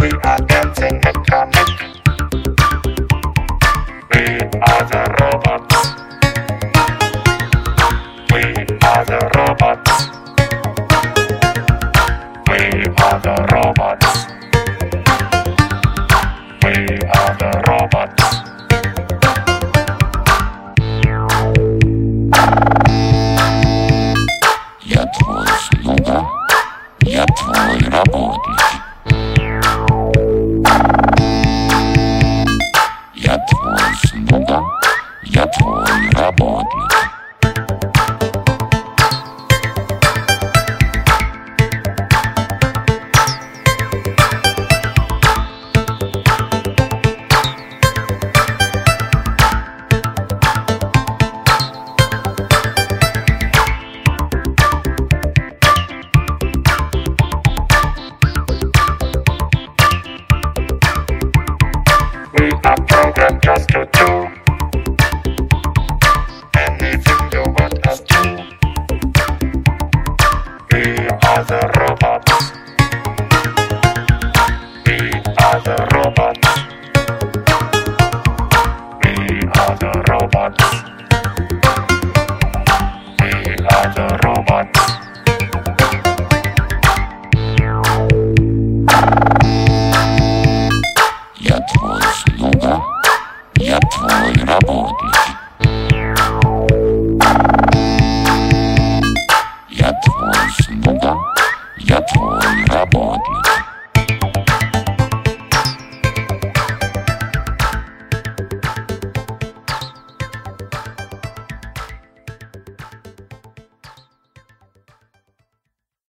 We are dancing in connect. We are the robots. We are the robots. We are the robots. We are the robots. Я твой слуга, я твой работник. We are the robots. We are the robots.